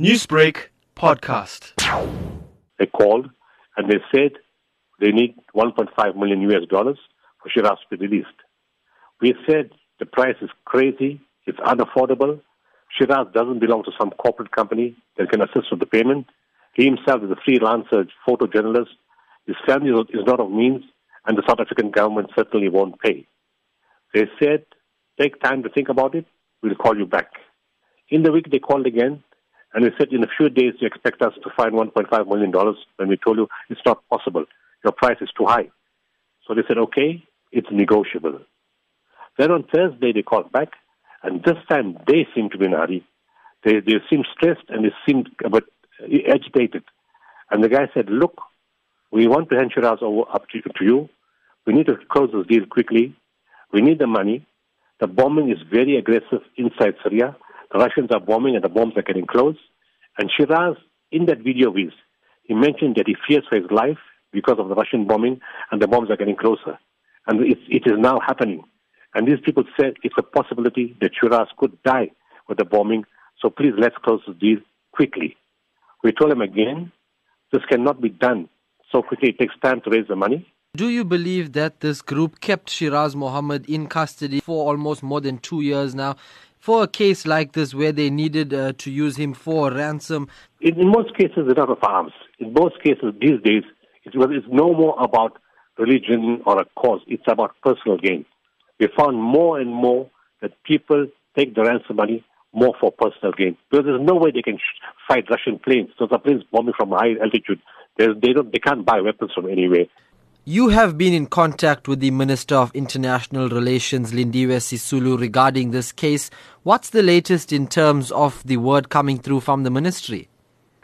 Newsbreak podcast. They called and they said they need 1.5 million US dollars for Shiraaz to be released. We said the price is crazy, it's unaffordable. Shiraaz doesn't belong to some corporate company that can assist with the payment. He himself is a freelancer photojournalist. His family is not of means, and the South African government certainly won't pay. They said, take time to think about it. We'll call you back. In the week, they called again, and we said, in a few days, you expect us to find $1.5 million. When we told you it's not possible, your price is too high. So they said, okay, it's negotiable. Then on Thursday, they called back, and this time they seemed to be in a hurry. They, they seemed stressed and they seemed a bit agitated. And the guy said, look, we want to hand Shiraaz over up to, to you. We need to close this deal quickly. We need the money. The bombing is very aggressive inside Syria. The Russians are bombing and the bombs are getting close. And Shiraaz, in that video his, he mentioned that he fears for his life because of the Russian bombing and the bombs are getting closer. And it, it is now happening. And these people said it's a possibility that Shiraaz could die with the bombing. So please let's close the deal quickly. We told him again, this cannot be done so quickly. It takes time to raise the money. Do you believe that this group kept Shiraaz Mohamed in custody for almost more than two years now for a case like this where they needed uh, to use him for ransom? In, in most cases, it's not of arms. In most cases, these days, it's, no more about religion or a cause. It's about personal gain. We found more and more that people take the ransom money more for personal gain because there's no way they can fight Russian planes. Those the planes bombing from high altitude. They don't, they can't buy weapons from anywhere. You have been in contact with the Minister of International Relations, Lindiwe Sisulu, regarding this case. What's the latest in terms of the word coming through from the ministry?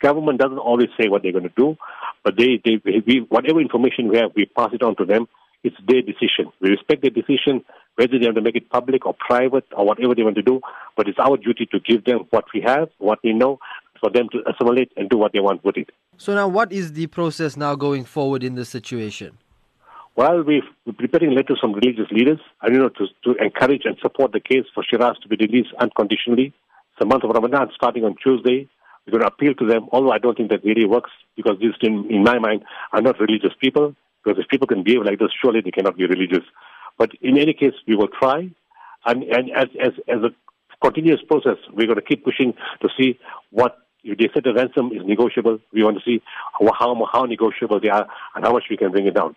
Government doesn't always say what they're going to do, but they, they we, whatever information we have, we pass it on to them. It's their decision. We respect their decision, whether they want to make it public or private or whatever they want to do. But it's our duty to give them what we have, what we know, for them to assimilate and do what they want with it. So now, what is the process now going forward in this situation? Well, we're preparing letters from religious leaders, and you know, to, to encourage and support the case for Shiraaz to be released unconditionally. It's the month of Ramadan starting on Tuesday. We're going to appeal to them, although I don't think that really works because these, in, in my mind, are not religious people. Because if people can behave like this, surely they cannot be religious. But in any case, we will try, and, and as, as, as a continuous process, we're going to keep pushing to see what if they said the ransom is negotiable, we want to see how, how negotiable they are and how much we can bring it down.